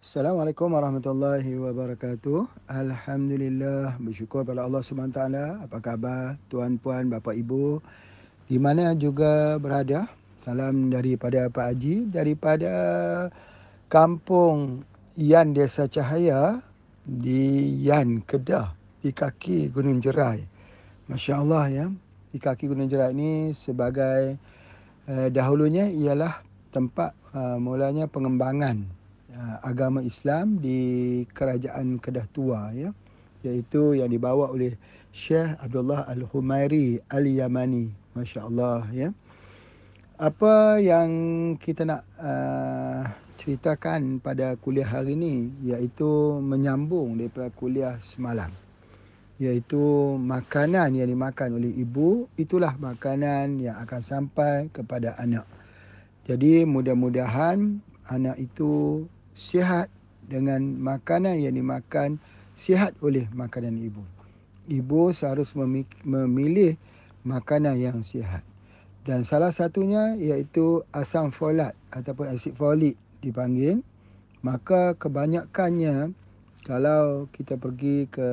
Assalamualaikum warahmatullahi wabarakatuh. Alhamdulillah bersyukur pada Allah SWT. Apa khabar tuan-puan, bapa ibu di mana juga berada? Salam daripada Pak Haji daripada kampung Yan Desa Cahaya di Yan Kedah di kaki Gunung Jerai. Masya Allah ya. Di kaki Gunung Jerai ini sebagai uh, dahulunya ialah tempat uh, mulanya pengembangan agama Islam di kerajaan Kedah Tua ya. Iaitu yang dibawa oleh Syekh Abdullah Al-Humairi Al-Yamani. masya-Allah ya. Apa yang kita nak uh, ceritakan pada kuliah hari ini iaitu menyambung daripada kuliah semalam. Iaitu makanan yang dimakan oleh ibu itulah makanan yang akan sampai kepada anak. Jadi mudah-mudahan anak itu sihat dengan makanan yang dimakan sihat oleh makanan ibu. Ibu seharus memilih makanan yang sihat. Dan salah satunya iaitu asam folat ataupun asid folik dipanggil. Maka kebanyakannya kalau kita pergi ke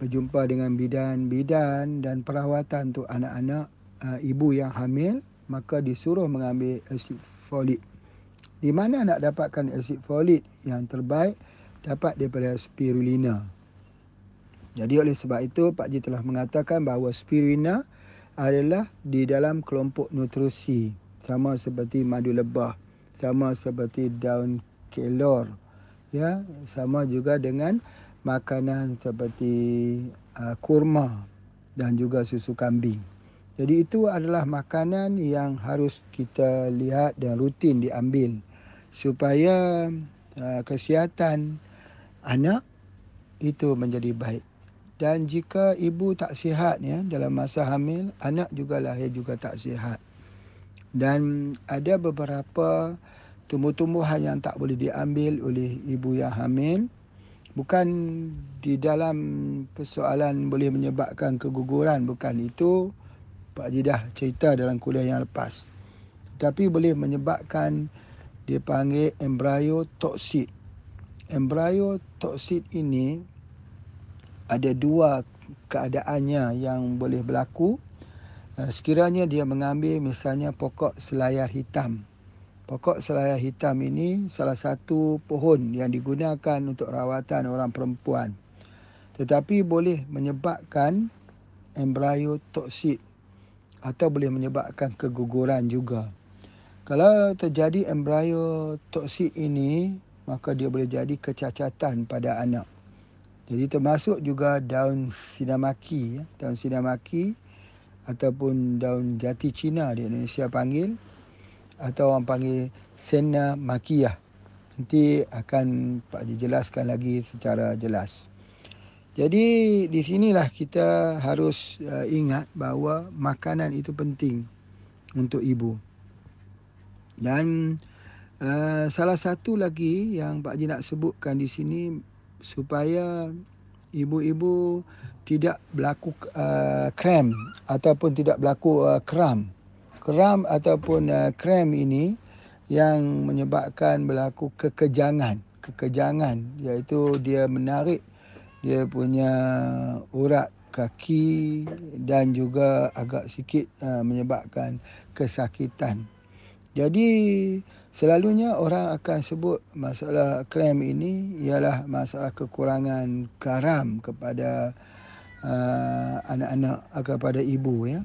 berjumpa dengan bidan-bidan dan perawatan untuk anak-anak uh, ibu yang hamil, maka disuruh mengambil asid folik di mana nak dapatkan asid folik yang terbaik dapat daripada spirulina. Jadi oleh sebab itu Pak Ji telah mengatakan bahawa spirulina adalah di dalam kelompok nutrisi sama seperti madu lebah, sama seperti daun kelor, ya, sama juga dengan makanan seperti uh, kurma dan juga susu kambing. Jadi itu adalah makanan yang harus kita lihat dan rutin diambil supaya uh, kesihatan anak itu menjadi baik. Dan jika ibu tak sihat ya dalam masa hamil, anak juga lahir juga tak sihat. Dan ada beberapa tumbuh-tumbuhan yang tak boleh diambil oleh ibu yang hamil. Bukan di dalam persoalan boleh menyebabkan keguguran. Bukan itu Pak Jidah cerita dalam kuliah yang lepas. Tapi boleh menyebabkan dia panggil embryo toksik. Embryo toksik ini ada dua keadaannya yang boleh berlaku. Eh, sekiranya dia mengambil misalnya pokok selayar hitam. Pokok selayar hitam ini salah satu pohon yang digunakan untuk rawatan orang perempuan. Tetapi boleh menyebabkan embryo toksik atau boleh menyebabkan keguguran juga. Kalau terjadi embryo toksik ini, maka dia boleh jadi kecacatan pada anak. Jadi termasuk juga daun sinamaki, ya. daun sinamaki ataupun daun jati Cina di Indonesia panggil atau orang panggil sena makiyah. Nanti akan Pak jelaskan lagi secara jelas. Jadi di sinilah kita harus uh, ingat bahawa makanan itu penting untuk ibu. Dan uh, salah satu lagi yang Pak Haji nak sebutkan di sini supaya ibu-ibu tidak berlaku uh, krem ataupun tidak berlaku uh, kram. Kram ataupun uh, krem ini yang menyebabkan berlaku kekejangan. Kekejangan iaitu dia menarik dia punya urat kaki dan juga agak sikit uh, menyebabkan kesakitan. Jadi selalunya orang akan sebut masalah krem ini ialah masalah kekurangan garam kepada uh, anak-anak kepada ibu ya.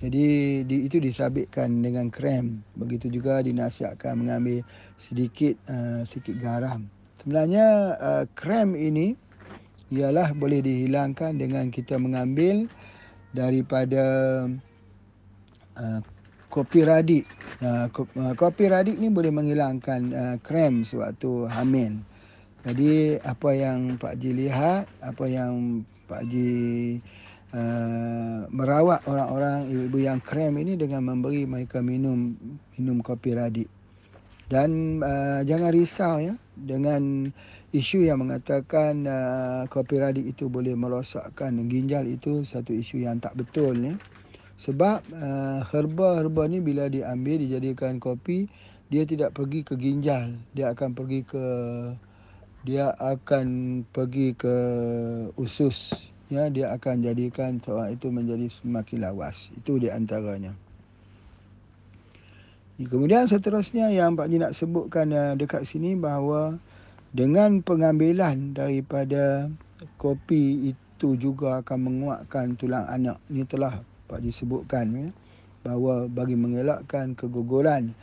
Jadi di, itu disabitkan dengan krem. Begitu juga dinasihatkan mengambil sedikit uh, sedikit garam. Sebenarnya uh, krem ini ialah boleh dihilangkan dengan kita mengambil daripada uh, kopi radik. Uh, kopi radik ni boleh menghilangkan uh, krem sewaktu hamil. Jadi apa yang Pak Ji lihat, apa yang Pak Ji uh, merawat orang-orang ibu-ibu yang krem ini dengan memberi mereka minum minum kopi radik. Dan uh, jangan risau ya dengan isu yang mengatakan uh, kopi radik itu boleh merosakkan ginjal itu satu isu yang tak betul ya. Sebab uh, herba-herba ni bila diambil dijadikan kopi dia tidak pergi ke ginjal, dia akan pergi ke dia akan pergi ke usus. Ya dia akan jadikan seorang itu menjadi semakin lawas. Itu di antaranya. Kemudian seterusnya yang Pak Ji nak sebutkan uh, dekat sini bahawa dengan pengambilan daripada kopi itu juga akan menguatkan tulang anak. Ini telah Pak Ji sebutkan ya bahawa bagi mengelakkan keguguran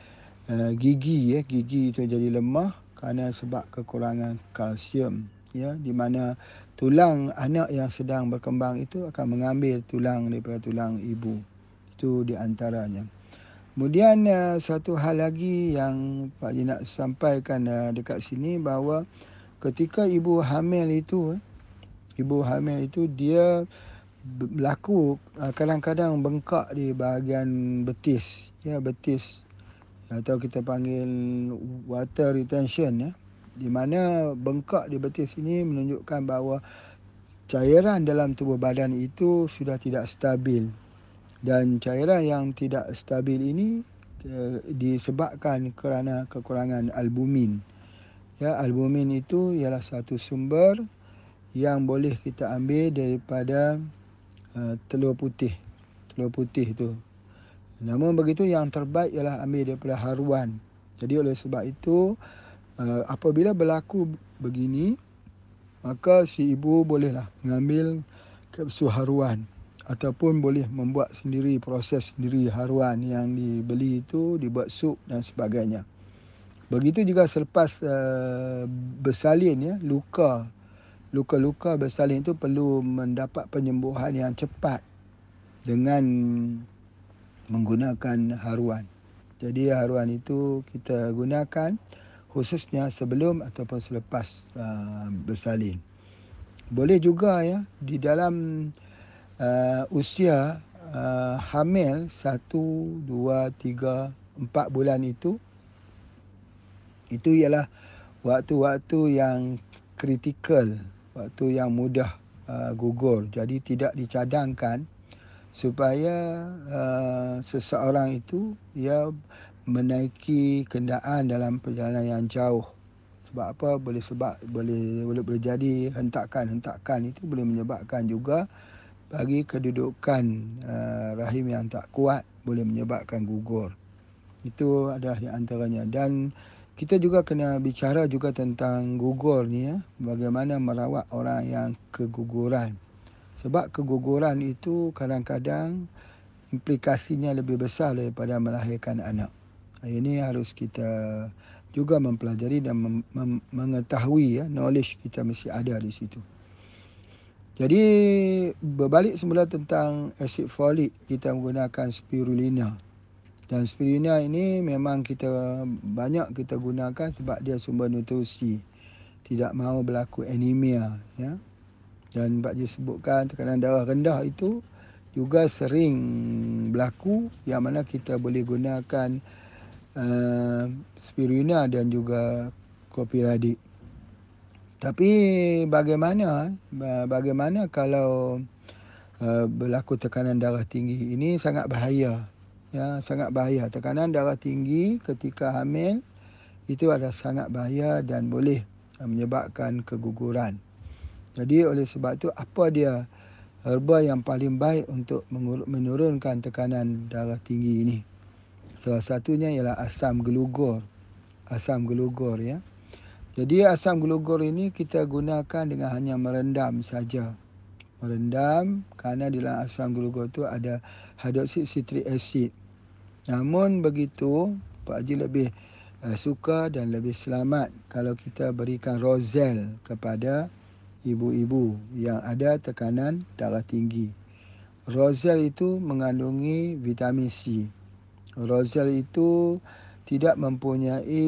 uh, gigi ya gigi itu jadi lemah kerana sebab kekurangan kalsium ya di mana tulang anak yang sedang berkembang itu akan mengambil tulang daripada tulang ibu. Itu di antaranya. Kemudian uh, satu hal lagi yang Pak Ji nak sampaikan uh, dekat sini bahawa ketika ibu hamil itu uh, ibu hamil itu dia berlaku uh, kadang-kadang bengkak di bahagian betis. Ya betis atau kita panggil water retention ya. Di mana bengkak di betis ini menunjukkan bahawa cairan dalam tubuh badan itu sudah tidak stabil. Dan cairan yang tidak stabil ini uh, disebabkan kerana kekurangan albumin. Ya albumin itu ialah satu sumber yang boleh kita ambil daripada uh, telur putih telur putih itu Namun begitu yang terbaik ialah ambil daripada haruan. Jadi oleh sebab itu uh, apabila berlaku begini maka si ibu bolehlah mengambil kapsul haruan ataupun boleh membuat sendiri proses sendiri haruan yang dibeli itu dibuat sup dan sebagainya. Begitu juga selepas uh, bersalin ya luka luka-luka bersalin itu perlu mendapat penyembuhan yang cepat dengan menggunakan haruan. Jadi haruan itu kita gunakan khususnya sebelum ataupun selepas uh, bersalin. Boleh juga ya di dalam uh, usia uh, hamil 1 2 3 4 bulan itu itu ialah waktu-waktu yang kritikal, waktu yang mudah uh, gugur. Jadi tidak dicadangkan supaya uh, seseorang itu ia menaiki kenderaan dalam perjalanan yang jauh. Sebab apa? Boleh sebab boleh boleh berjadi hentakan-hentakan itu boleh menyebabkan juga bagi kedudukan uh, rahim yang tak kuat boleh menyebabkan gugur. Itu adalah di antaranya dan kita juga kena bicara juga tentang gugur ni ya, bagaimana merawat orang yang keguguran. Sebab keguguran itu kadang-kadang implikasinya lebih besar daripada melahirkan anak. Ini harus kita juga mempelajari dan mem- mem- mengetahui ya knowledge kita mesti ada di situ. Jadi berbalik semula tentang asid folik kita menggunakan spirulina. Dan spirulina ini memang kita banyak kita gunakan sebab dia sumber nutrisi. Tidak mahu berlaku anemia ya. Dan Pak Ji sebutkan tekanan darah rendah itu juga sering berlaku yang mana kita boleh gunakan uh, spirulina dan juga kopi radik. Tapi bagaimana bagaimana kalau uh, berlaku tekanan darah tinggi ini sangat bahaya. Ya, sangat bahaya. Tekanan darah tinggi ketika hamil itu adalah sangat bahaya dan boleh menyebabkan keguguran. Jadi oleh sebab itu apa dia herba yang paling baik untuk menurunkan tekanan darah tinggi ini? Salah satunya ialah asam gelugur. Asam gelugur ya. Jadi asam gelugur ini kita gunakan dengan hanya merendam saja. Merendam kerana di dalam asam gelugur itu ada hidroksi citric acid. Namun begitu Pak Haji lebih uh, suka dan lebih selamat kalau kita berikan rozel kepada ibu-ibu yang ada tekanan darah tinggi. Rozel itu mengandungi vitamin C. Rozel itu tidak mempunyai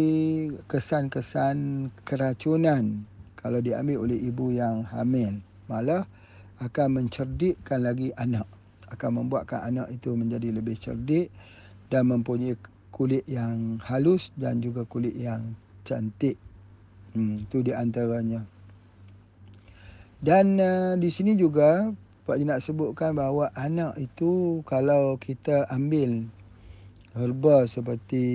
kesan-kesan keracunan kalau diambil oleh ibu yang hamil. Malah akan mencerdikkan lagi anak. Akan membuatkan anak itu menjadi lebih cerdik dan mempunyai kulit yang halus dan juga kulit yang cantik. Hmm, itu di antaranya. Dan uh, di sini juga Pak Ji nak sebutkan bahawa anak itu kalau kita ambil herba seperti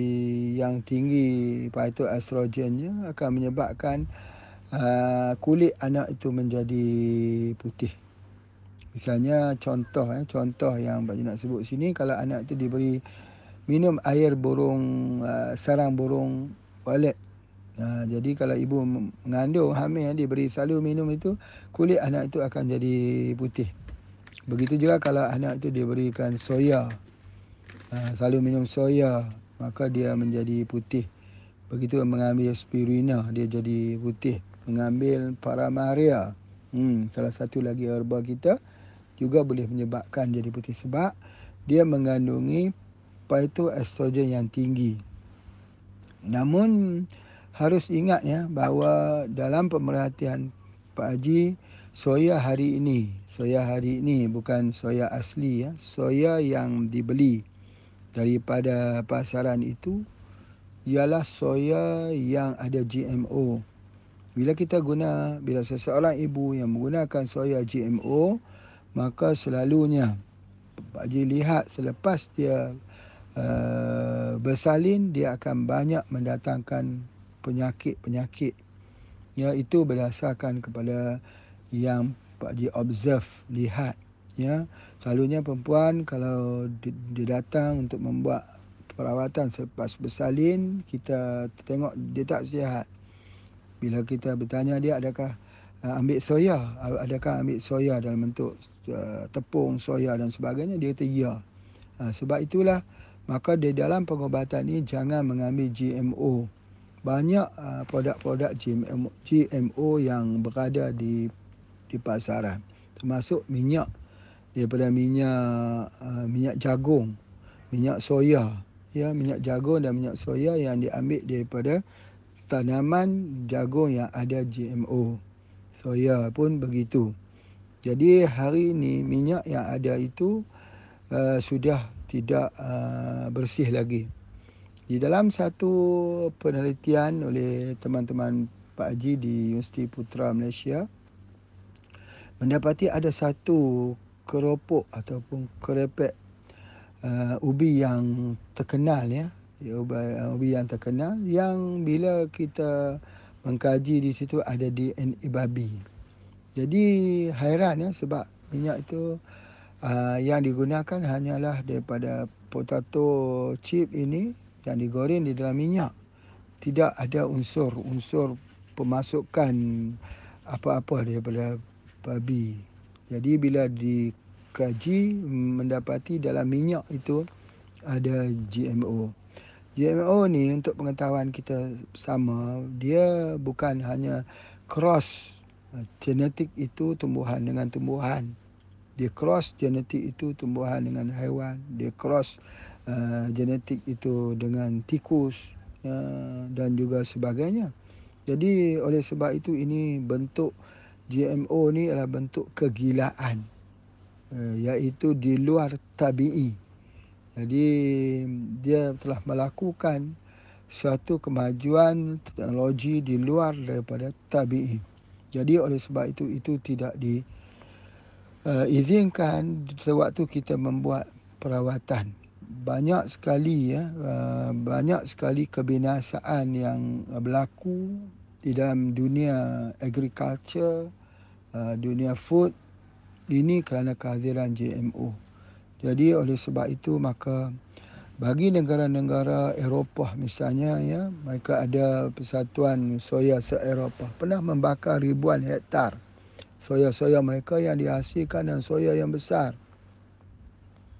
yang tinggi phytoestrogennya akan menyebabkan uh, kulit anak itu menjadi putih. Misalnya contoh eh, contoh yang Pak nak sebut sini kalau anak itu diberi minum air burung uh, sarang burung walet. Uh, jadi kalau ibu mengandung hamil diberi selalu minum itu kulit anak itu akan jadi putih. Begitu juga kalau anak itu diberikan soya. Uh, selalu minum soya maka dia menjadi putih. Begitu mengambil spirulina dia jadi putih. Mengambil paramaria. Hmm, salah satu lagi herba kita juga boleh menyebabkan jadi putih sebab dia mengandungi phytoestrogen yang tinggi. Namun harus ingat ya bahawa dalam pemerhatian Pak Haji soya hari ini, soya hari ini bukan soya asli ya, soya yang dibeli daripada pasaran itu ialah soya yang ada GMO. Bila kita guna, bila seseorang ibu yang menggunakan soya GMO, maka selalunya Pak Haji lihat selepas dia uh, bersalin dia akan banyak mendatangkan penyakit-penyakit. Ya itu berdasarkan kepada yang Pak Haji observe lihat. Ya selalunya perempuan kalau dia datang untuk membuat perawatan selepas bersalin kita tengok dia tak sihat. Bila kita bertanya dia adakah uh, ambil soya? Adakah ambil soya dalam bentuk uh, tepung soya dan sebagainya dia kata ya. Uh, sebab itulah maka di dalam pengobatan ini jangan mengambil GMO banyak uh, produk-produk GMO, GMO yang berada di di pasaran. Termasuk minyak. Daripada minyak uh, minyak jagung minyak soya. Ya minyak jagung dan minyak soya yang diambil daripada tanaman jagung yang ada GMO soya pun begitu. Jadi hari ini minyak yang ada itu uh, sudah tidak uh, bersih lagi. Di dalam satu penelitian oleh teman-teman Pak Haji di Universiti Putra Malaysia mendapati ada satu keropok ataupun kerepek uh, ubi yang terkenal ya, ya ubi, ubi yang terkenal yang bila kita mengkaji di situ ada DNA babi. Jadi hairan ya sebab minyak itu uh, yang digunakan hanyalah daripada potato chip ini yang digoreng di dalam minyak. Tidak ada unsur-unsur pemasukan apa-apa daripada babi. Jadi bila dikaji mendapati dalam minyak itu ada GMO. GMO ni untuk pengetahuan kita sama, dia bukan hanya cross genetik itu tumbuhan dengan tumbuhan. Dia cross genetik itu tumbuhan dengan haiwan. Dia cross uh, genetik itu dengan tikus uh, dan juga sebagainya. Jadi oleh sebab itu ini bentuk GMO ni adalah bentuk kegilaan. Uh, iaitu di luar tabii. Jadi dia telah melakukan suatu kemajuan teknologi di luar daripada tabi'i. Jadi oleh sebab itu itu tidak diizinkan uh, sewaktu kita membuat perawatan. Banyak sekali ya, uh, banyak sekali kebinasaan yang berlaku di dalam dunia agriculture, uh, dunia food ini kerana kehadiran GMO. Jadi oleh sebab itu maka bagi negara-negara Eropah misalnya ya mereka ada persatuan soya se-Eropah pernah membakar ribuan hektar soya-soya mereka yang dihasilkan dan soya yang besar.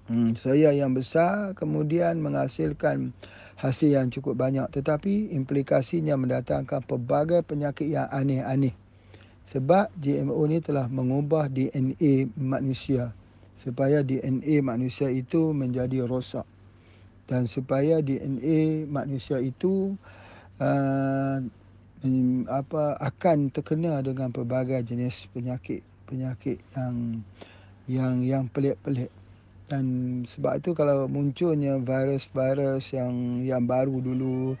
Hmm, soya yang besar kemudian menghasilkan hasil yang cukup banyak tetapi implikasinya mendatangkan pelbagai penyakit yang aneh-aneh. Sebab GMO ini telah mengubah DNA manusia supaya DNA manusia itu menjadi rosak dan supaya DNA manusia itu uh, apa akan terkena dengan pelbagai jenis penyakit penyakit yang yang yang pelik-pelik. Dan sebab itu kalau munculnya virus-virus yang yang baru dulu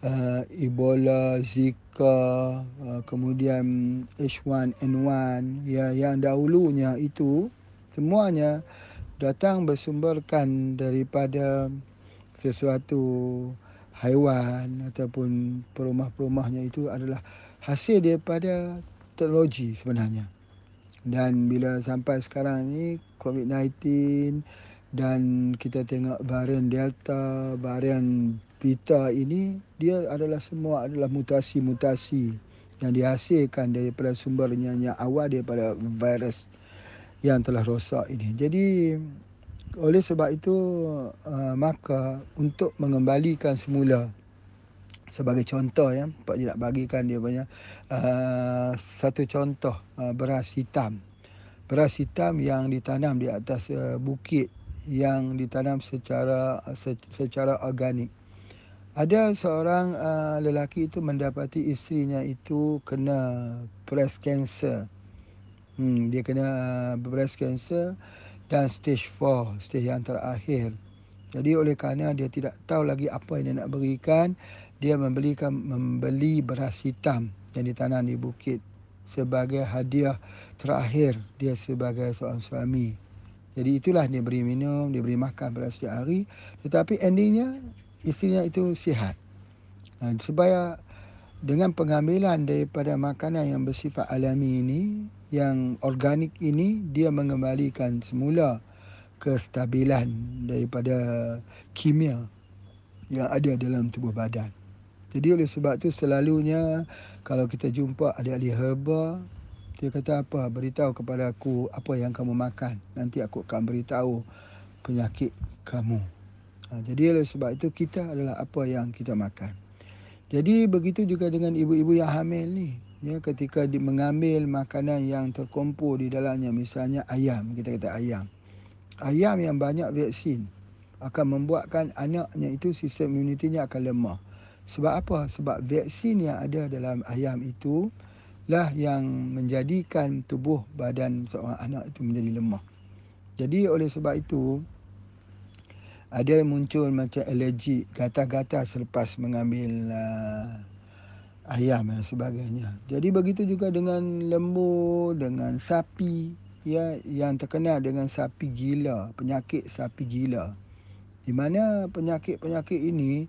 uh, Ebola, Zika, uh, kemudian H1N1 ya yang dahulunya itu semuanya datang bersumberkan daripada sesuatu haiwan ataupun perumah-perumahnya itu adalah hasil daripada teknologi sebenarnya. Dan bila sampai sekarang ni COVID-19 dan kita tengok varian Delta, varian Beta ini dia adalah semua adalah mutasi-mutasi yang dihasilkan daripada sumbernya yang awal daripada virus yang telah rosak ini. Jadi oleh sebab itu uh, maka untuk mengembalikan semula sebagai contoh ya Pak nak bagikan dia punya uh, satu contoh uh, beras hitam. Beras hitam yang ditanam di atas uh, bukit yang ditanam secara secara organik. Ada seorang uh, lelaki itu mendapati isterinya itu kena breast cancer. Hmm, dia kena uh, breast cancer dan stage 4, stage yang terakhir. Jadi oleh kerana dia tidak tahu lagi apa yang dia nak berikan, dia membelikan membeli beras hitam yang ditanam di bukit sebagai hadiah terakhir dia sebagai seorang suami. Jadi itulah dia beri minum, dia beri makan beras setiap hari. Tetapi endingnya isterinya itu sihat. Ha, supaya dengan pengambilan daripada makanan yang bersifat alami ini, yang organik ini dia mengembalikan semula kestabilan daripada kimia yang ada dalam tubuh badan. Jadi oleh sebab tu selalunya kalau kita jumpa ahli-ahli herba dia kata apa beritahu kepada aku apa yang kamu makan nanti aku akan beritahu penyakit kamu. Ha, jadi oleh sebab itu kita adalah apa yang kita makan. Jadi begitu juga dengan ibu-ibu yang hamil ni ya ketika di, mengambil makanan yang terkumpul di dalamnya misalnya ayam kita kata ayam. Ayam yang banyak vaksin akan membuatkan anaknya itu sistem imunitinya akan lemah. Sebab apa? Sebab vaksin yang ada dalam ayam itu lah yang menjadikan tubuh badan seorang anak itu menjadi lemah. Jadi oleh sebab itu ada muncul macam alergi gatal-gatal selepas mengambil uh, ayam dan sebagainya. Jadi begitu juga dengan lembu, dengan sapi ya yang terkenal dengan sapi gila, penyakit sapi gila. Di mana penyakit-penyakit ini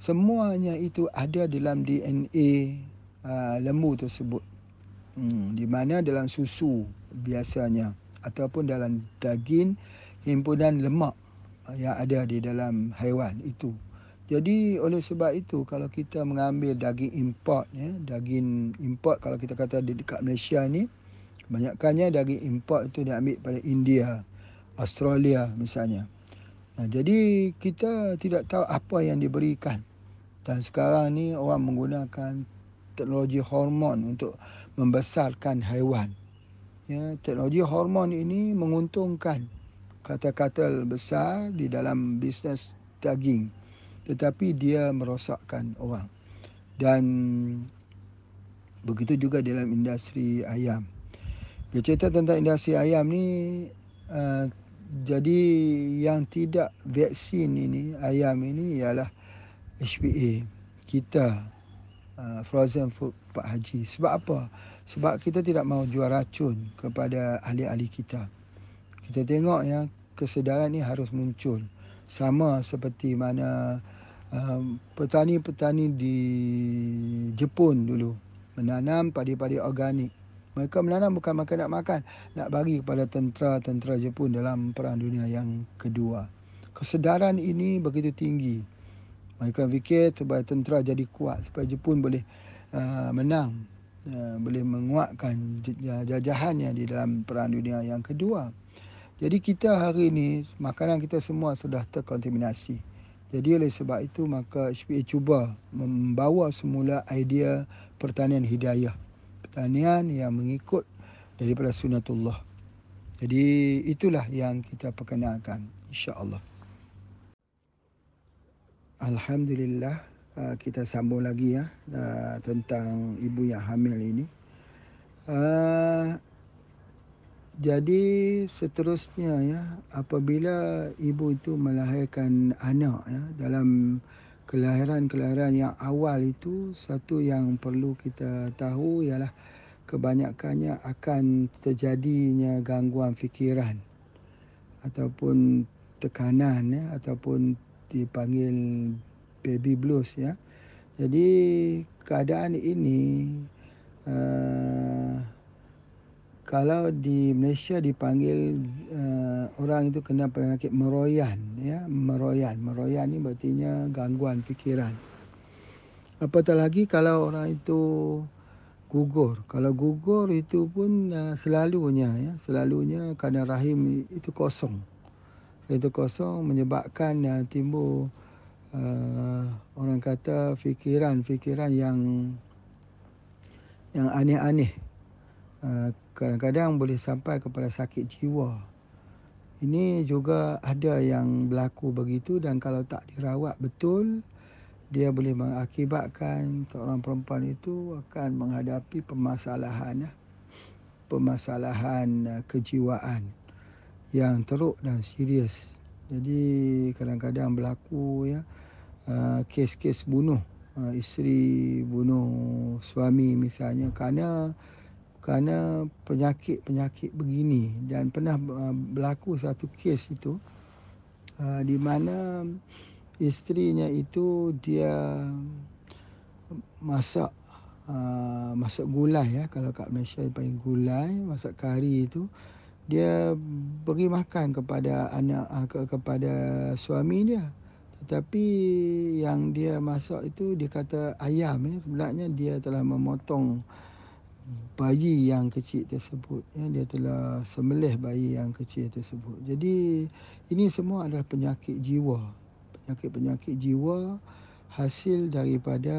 semuanya itu ada dalam DNA uh, lembu tersebut. Hmm, di mana dalam susu biasanya ataupun dalam daging himpunan lemak yang ada di dalam haiwan itu. Jadi oleh sebab itu kalau kita mengambil daging import ya, daging import kalau kita kata di dekat Malaysia ni kebanyakannya daging import itu diambil pada India, Australia misalnya. Nah, jadi kita tidak tahu apa yang diberikan. Dan sekarang ni orang menggunakan teknologi hormon untuk membesarkan haiwan. Ya, teknologi hormon ini menguntungkan kata-kata besar di dalam bisnes daging tetapi dia merosakkan orang. Dan begitu juga dalam industri ayam. Bila cerita tentang industri ayam ni, uh, jadi yang tidak vaksin ini, ayam ini ialah HPA. Kita, uh, frozen food Pak Haji. Sebab apa? Sebab kita tidak mahu jual racun kepada ahli-ahli kita. Kita tengok ya, kesedaran ini harus muncul. Sama seperti mana Um, petani-petani di Jepun dulu menanam padi-padi organik. Mereka menanam bukan makan nak makan, nak bagi kepada tentera-tentera Jepun dalam perang dunia yang kedua. Kesedaran ini begitu tinggi. Mereka fikir supaya tentera jadi kuat supaya Jepun boleh uh, menang, uh, boleh menguatkan jajahannya di dalam perang dunia yang kedua. Jadi kita hari ini makanan kita semua sudah terkontaminasi. Jadi oleh sebab itu maka HPA cuba membawa semula idea pertanian hidayah. Pertanian yang mengikut daripada sunatullah. Jadi itulah yang kita perkenalkan insya-Allah. Alhamdulillah uh, kita sambung lagi ya uh, tentang ibu yang hamil ini. Jadi seterusnya ya apabila ibu itu melahirkan anak ya dalam kelahiran-kelahiran yang awal itu satu yang perlu kita tahu ialah kebanyakannya akan terjadinya gangguan fikiran ataupun tekanan ya ataupun dipanggil baby blues ya. Jadi keadaan ini uh, kalau di Malaysia dipanggil uh, orang itu kena penyakit meroyan ya. Meroyan. Meroyan ni berartinya gangguan fikiran. Apatah lagi kalau orang itu gugur. Kalau gugur itu pun uh, selalunya ya. Selalunya kerana rahim itu kosong. Itu kosong menyebabkan uh, timbul uh, orang kata fikiran-fikiran yang yang aneh-aneh. Uh, kadang-kadang boleh sampai kepada sakit jiwa. Ini juga ada yang berlaku begitu dan kalau tak dirawat betul, dia boleh mengakibatkan seorang perempuan itu akan menghadapi permasalahan ya. permasalahan uh, kejiwaan yang teruk dan serius. Jadi kadang-kadang berlaku ya uh, kes-kes bunuh uh, isteri bunuh suami misalnya kerana kerana penyakit-penyakit begini. Dan pernah uh, berlaku satu kes itu uh, di mana isterinya itu dia masak uh, masak gulai ya. Kalau kat Malaysia panggil gulai masak kari itu dia beri makan kepada anak uh, ke, kepada suami dia. Tetapi yang dia masak itu dia kata ayam ya. Sebenarnya dia telah memotong bayi yang kecil tersebut. Ya dia telah sembelih bayi yang kecil tersebut. Jadi ini semua adalah penyakit jiwa. Penyakit-penyakit jiwa hasil daripada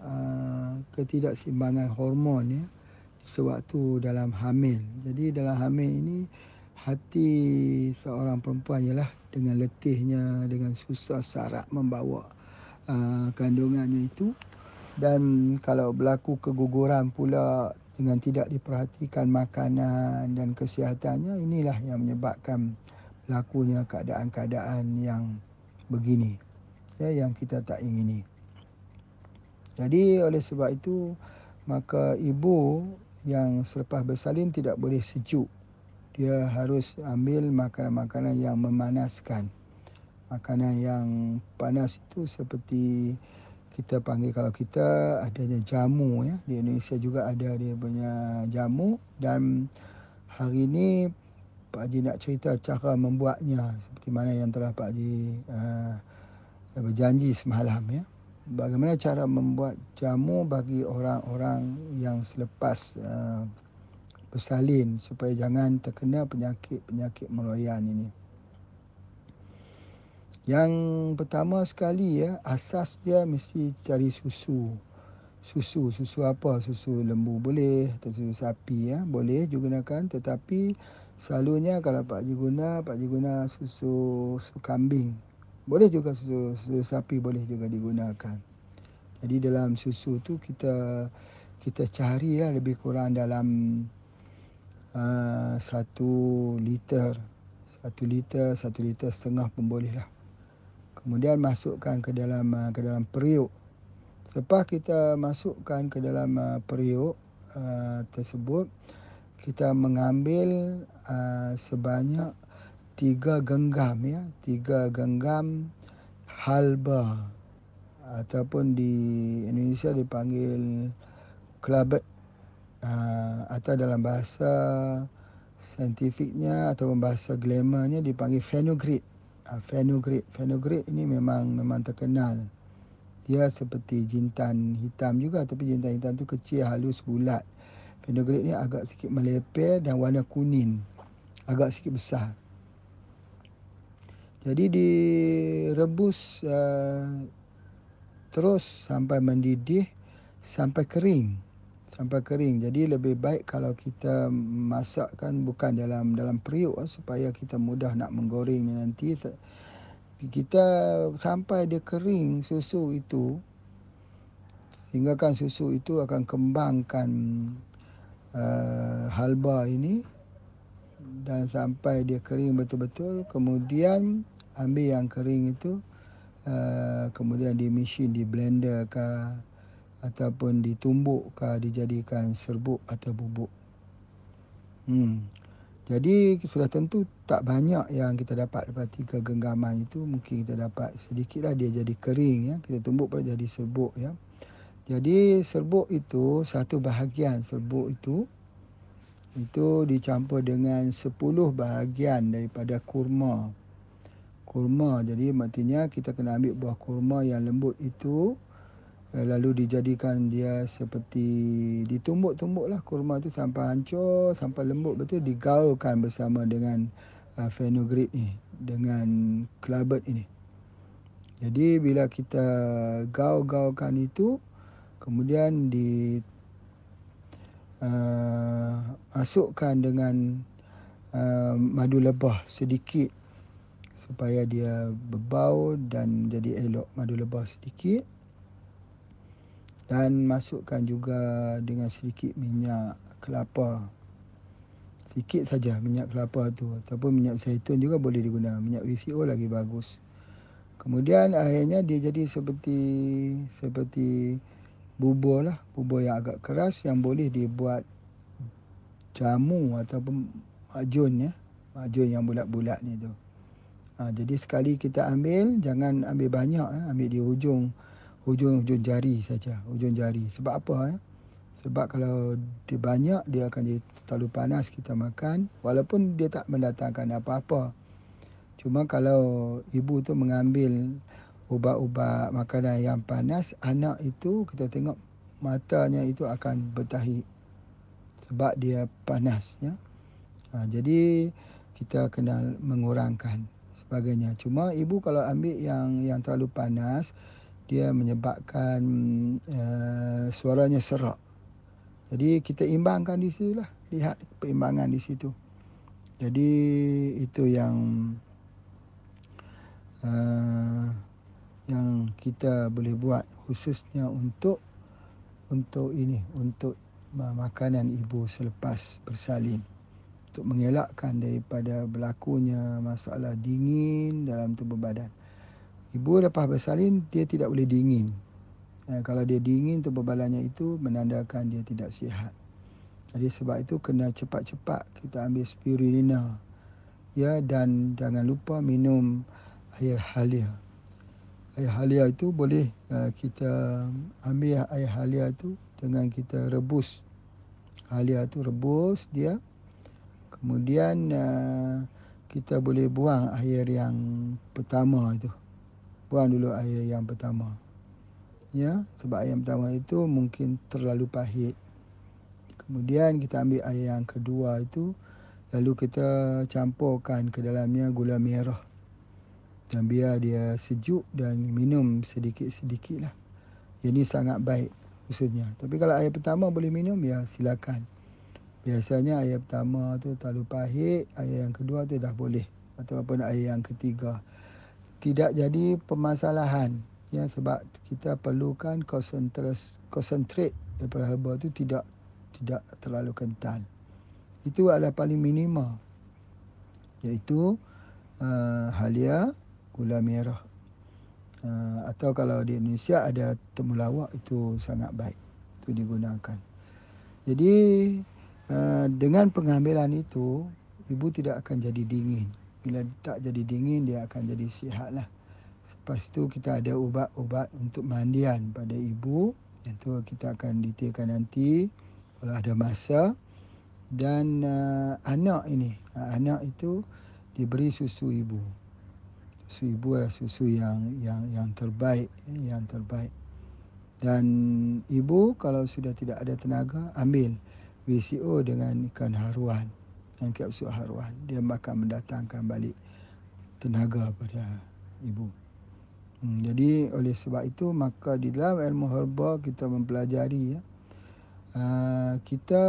uh, ketidakseimbangan hormon ya sewaktu dalam hamil. Jadi dalam hamil ini hati seorang perempuan ialah dengan letihnya, dengan susah sarak membawa uh, kandungannya itu. Dan kalau berlaku keguguran pula dengan tidak diperhatikan makanan dan kesihatannya inilah yang menyebabkan berlakunya keadaan-keadaan yang begini ya yang kita tak ingini. Jadi oleh sebab itu maka ibu yang selepas bersalin tidak boleh sejuk. Dia harus ambil makanan-makanan yang memanaskan. Makanan yang panas itu seperti kita panggil kalau kita adanya jamu ya. Di Indonesia juga ada dia punya jamu dan hari ini Pak Haji nak cerita cara membuatnya seperti mana yang telah Pak Haji uh, berjanji semalam ya bagaimana cara membuat jamu bagi orang-orang yang selepas uh, bersalin supaya jangan terkena penyakit-penyakit meroyan ini. Yang pertama sekali ya, asas dia mesti cari susu. Susu, susu apa? Susu lembu boleh atau susu sapi ya, boleh juga gunakan tetapi selalunya kalau Pak Haji guna, Pak Haji guna susu, susu kambing boleh juga susu, susu sapi boleh juga digunakan. Jadi dalam susu tu kita kita cari lah lebih kurang dalam uh, satu liter, satu liter, satu liter setengah pun boleh lah. Kemudian masukkan ke dalam uh, ke dalam periuk. Lepas kita masukkan ke dalam uh, periuk uh, tersebut, kita mengambil uh, sebanyak tiga genggam ya. Tiga genggam halba ataupun di Indonesia dipanggil klabet uh, atau dalam bahasa saintifiknya atau bahasa glamournya dipanggil fenugreek fenugreek. Fenugreek ini memang memang terkenal. Dia seperti jintan hitam juga tapi jintan hitam tu kecil halus bulat. Fenugreek ni agak sikit melepeh dan warna kuning. Agak sikit besar. Jadi direbus uh, terus sampai mendidih sampai kering. Sampai kering. Jadi lebih baik kalau kita masakkan bukan dalam dalam periuk uh, supaya kita mudah nak menggorengnya nanti. Kita sampai dia kering susu itu sehingga kan susu itu akan kembangkan uh, halba ini dan sampai dia kering betul-betul kemudian ambil yang kering itu uh, kemudian di mesin di blender ke ataupun ditumbuk ke dijadikan serbuk atau bubuk. Hmm. Jadi sudah tentu tak banyak yang kita dapat daripada tiga genggaman itu. Mungkin kita dapat sedikit lah dia jadi kering ya. Kita tumbuk pada jadi serbuk ya. Jadi serbuk itu satu bahagian serbuk itu itu dicampur dengan sepuluh bahagian daripada kurma. Kurma jadi maksudnya kita kena ambil buah kurma yang lembut itu lalu dijadikan dia seperti ditumbuk-tumbuklah kurma tu sampai hancur sampai lembut. Betul? Digaulkan bersama dengan uh, fenugreek ni dengan kelabet ini. Jadi bila kita gaul-gaulkan itu kemudian di uh, masukkan dengan uh, madu lebah sedikit supaya dia berbau dan jadi elok madu lebah sedikit dan masukkan juga dengan sedikit minyak kelapa. Sikit saja minyak kelapa tu. Ataupun minyak zaitun juga boleh digunakan minyak VCO lagi bagus. Kemudian akhirnya dia jadi seperti seperti bubur lah. Bubur yang agak keras yang boleh dibuat jamu ataupun majun ya. Majun yang bulat-bulat ni tu. Ha, jadi sekali kita ambil jangan ambil banyak eh. ambil di hujung hujung-hujung jari saja, hujung jari. Sebab apa? Eh? Sebab kalau dia banyak, dia akan jadi terlalu panas kita makan. Walaupun dia tak mendatangkan apa-apa. Cuma kalau ibu tu mengambil ubat-ubat makanan yang panas, anak itu kita tengok matanya itu akan bertahi. Sebab dia panas. Ya? Ha, jadi kita kena mengurangkan sebagainya. Cuma ibu kalau ambil yang yang terlalu panas, dia menyebabkan uh, suaranya serak. Jadi kita imbangkan di situ lah. Lihat peimbangan di situ. Jadi itu yang uh, yang kita boleh buat khususnya untuk untuk ini untuk makanan ibu selepas bersalin untuk mengelakkan daripada berlakunya masalah dingin dalam tubuh badan. Ibu lepas bersalin dia tidak boleh dingin. Eh, kalau dia dingin tu bebalannya itu menandakan dia tidak sihat. Jadi sebab itu kena cepat-cepat kita ambil spirulina. Ya dan jangan lupa minum air halia. Air halia itu boleh uh, kita ambil air halia itu dengan kita rebus. Halia itu rebus dia. Kemudian uh, kita boleh buang air yang pertama itu buang dulu air yang pertama. Ya, sebab air yang pertama itu mungkin terlalu pahit. Kemudian kita ambil air yang kedua itu lalu kita campurkan ke dalamnya gula merah. Dan biar dia sejuk dan minum sedikit-sedikit lah. Ini sangat baik khususnya. Tapi kalau air pertama boleh minum, ya silakan. Biasanya air pertama tu terlalu pahit, air yang kedua tu dah boleh. Ataupun air yang ketiga tidak jadi permasalahan ya sebab kita perlukan konsentrate daripada herba itu tidak tidak terlalu kental. Itu adalah paling minima. Iaitu uh, halia gula merah. Uh, atau kalau di Indonesia ada temulawak itu sangat baik. Itu digunakan. Jadi uh, dengan pengambilan itu ibu tidak akan jadi dingin bila tak jadi dingin dia akan jadi sihat lah. Lepas tu kita ada ubat-ubat untuk mandian pada ibu. Yang kita akan detailkan nanti kalau ada masa. Dan uh, anak ini, uh, anak itu diberi susu ibu. Susu ibu adalah susu yang yang yang terbaik, yang terbaik. Dan ibu kalau sudah tidak ada tenaga, ambil VCO dengan ikan haruan yang kapsul haruan dia akan mendatangkan balik tenaga pada ibu. Hmm, jadi oleh sebab itu maka di dalam ilmu herba kita mempelajari ya uh, kita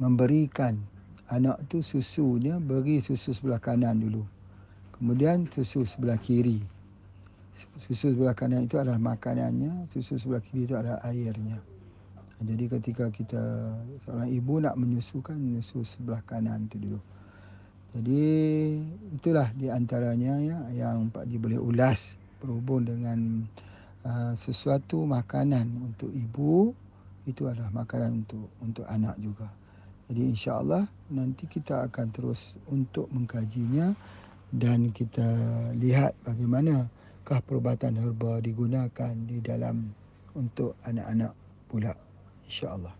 memberikan anak tu susunya beri susu sebelah kanan dulu. Kemudian susu sebelah kiri. Susu sebelah kanan itu adalah makanannya, susu sebelah kiri itu adalah airnya. Jadi ketika kita seorang ibu nak menyusukan menyusu sebelah kanan tu dulu. Jadi itulah di antaranya ya yang Pak Ji boleh ulas berhubung dengan uh, sesuatu makanan untuk ibu itu adalah makanan untuk untuk anak juga. Jadi insya-Allah nanti kita akan terus untuk mengkajinya dan kita lihat bagaimanakah perubatan herba digunakan di dalam untuk anak-anak pula insya-Allah.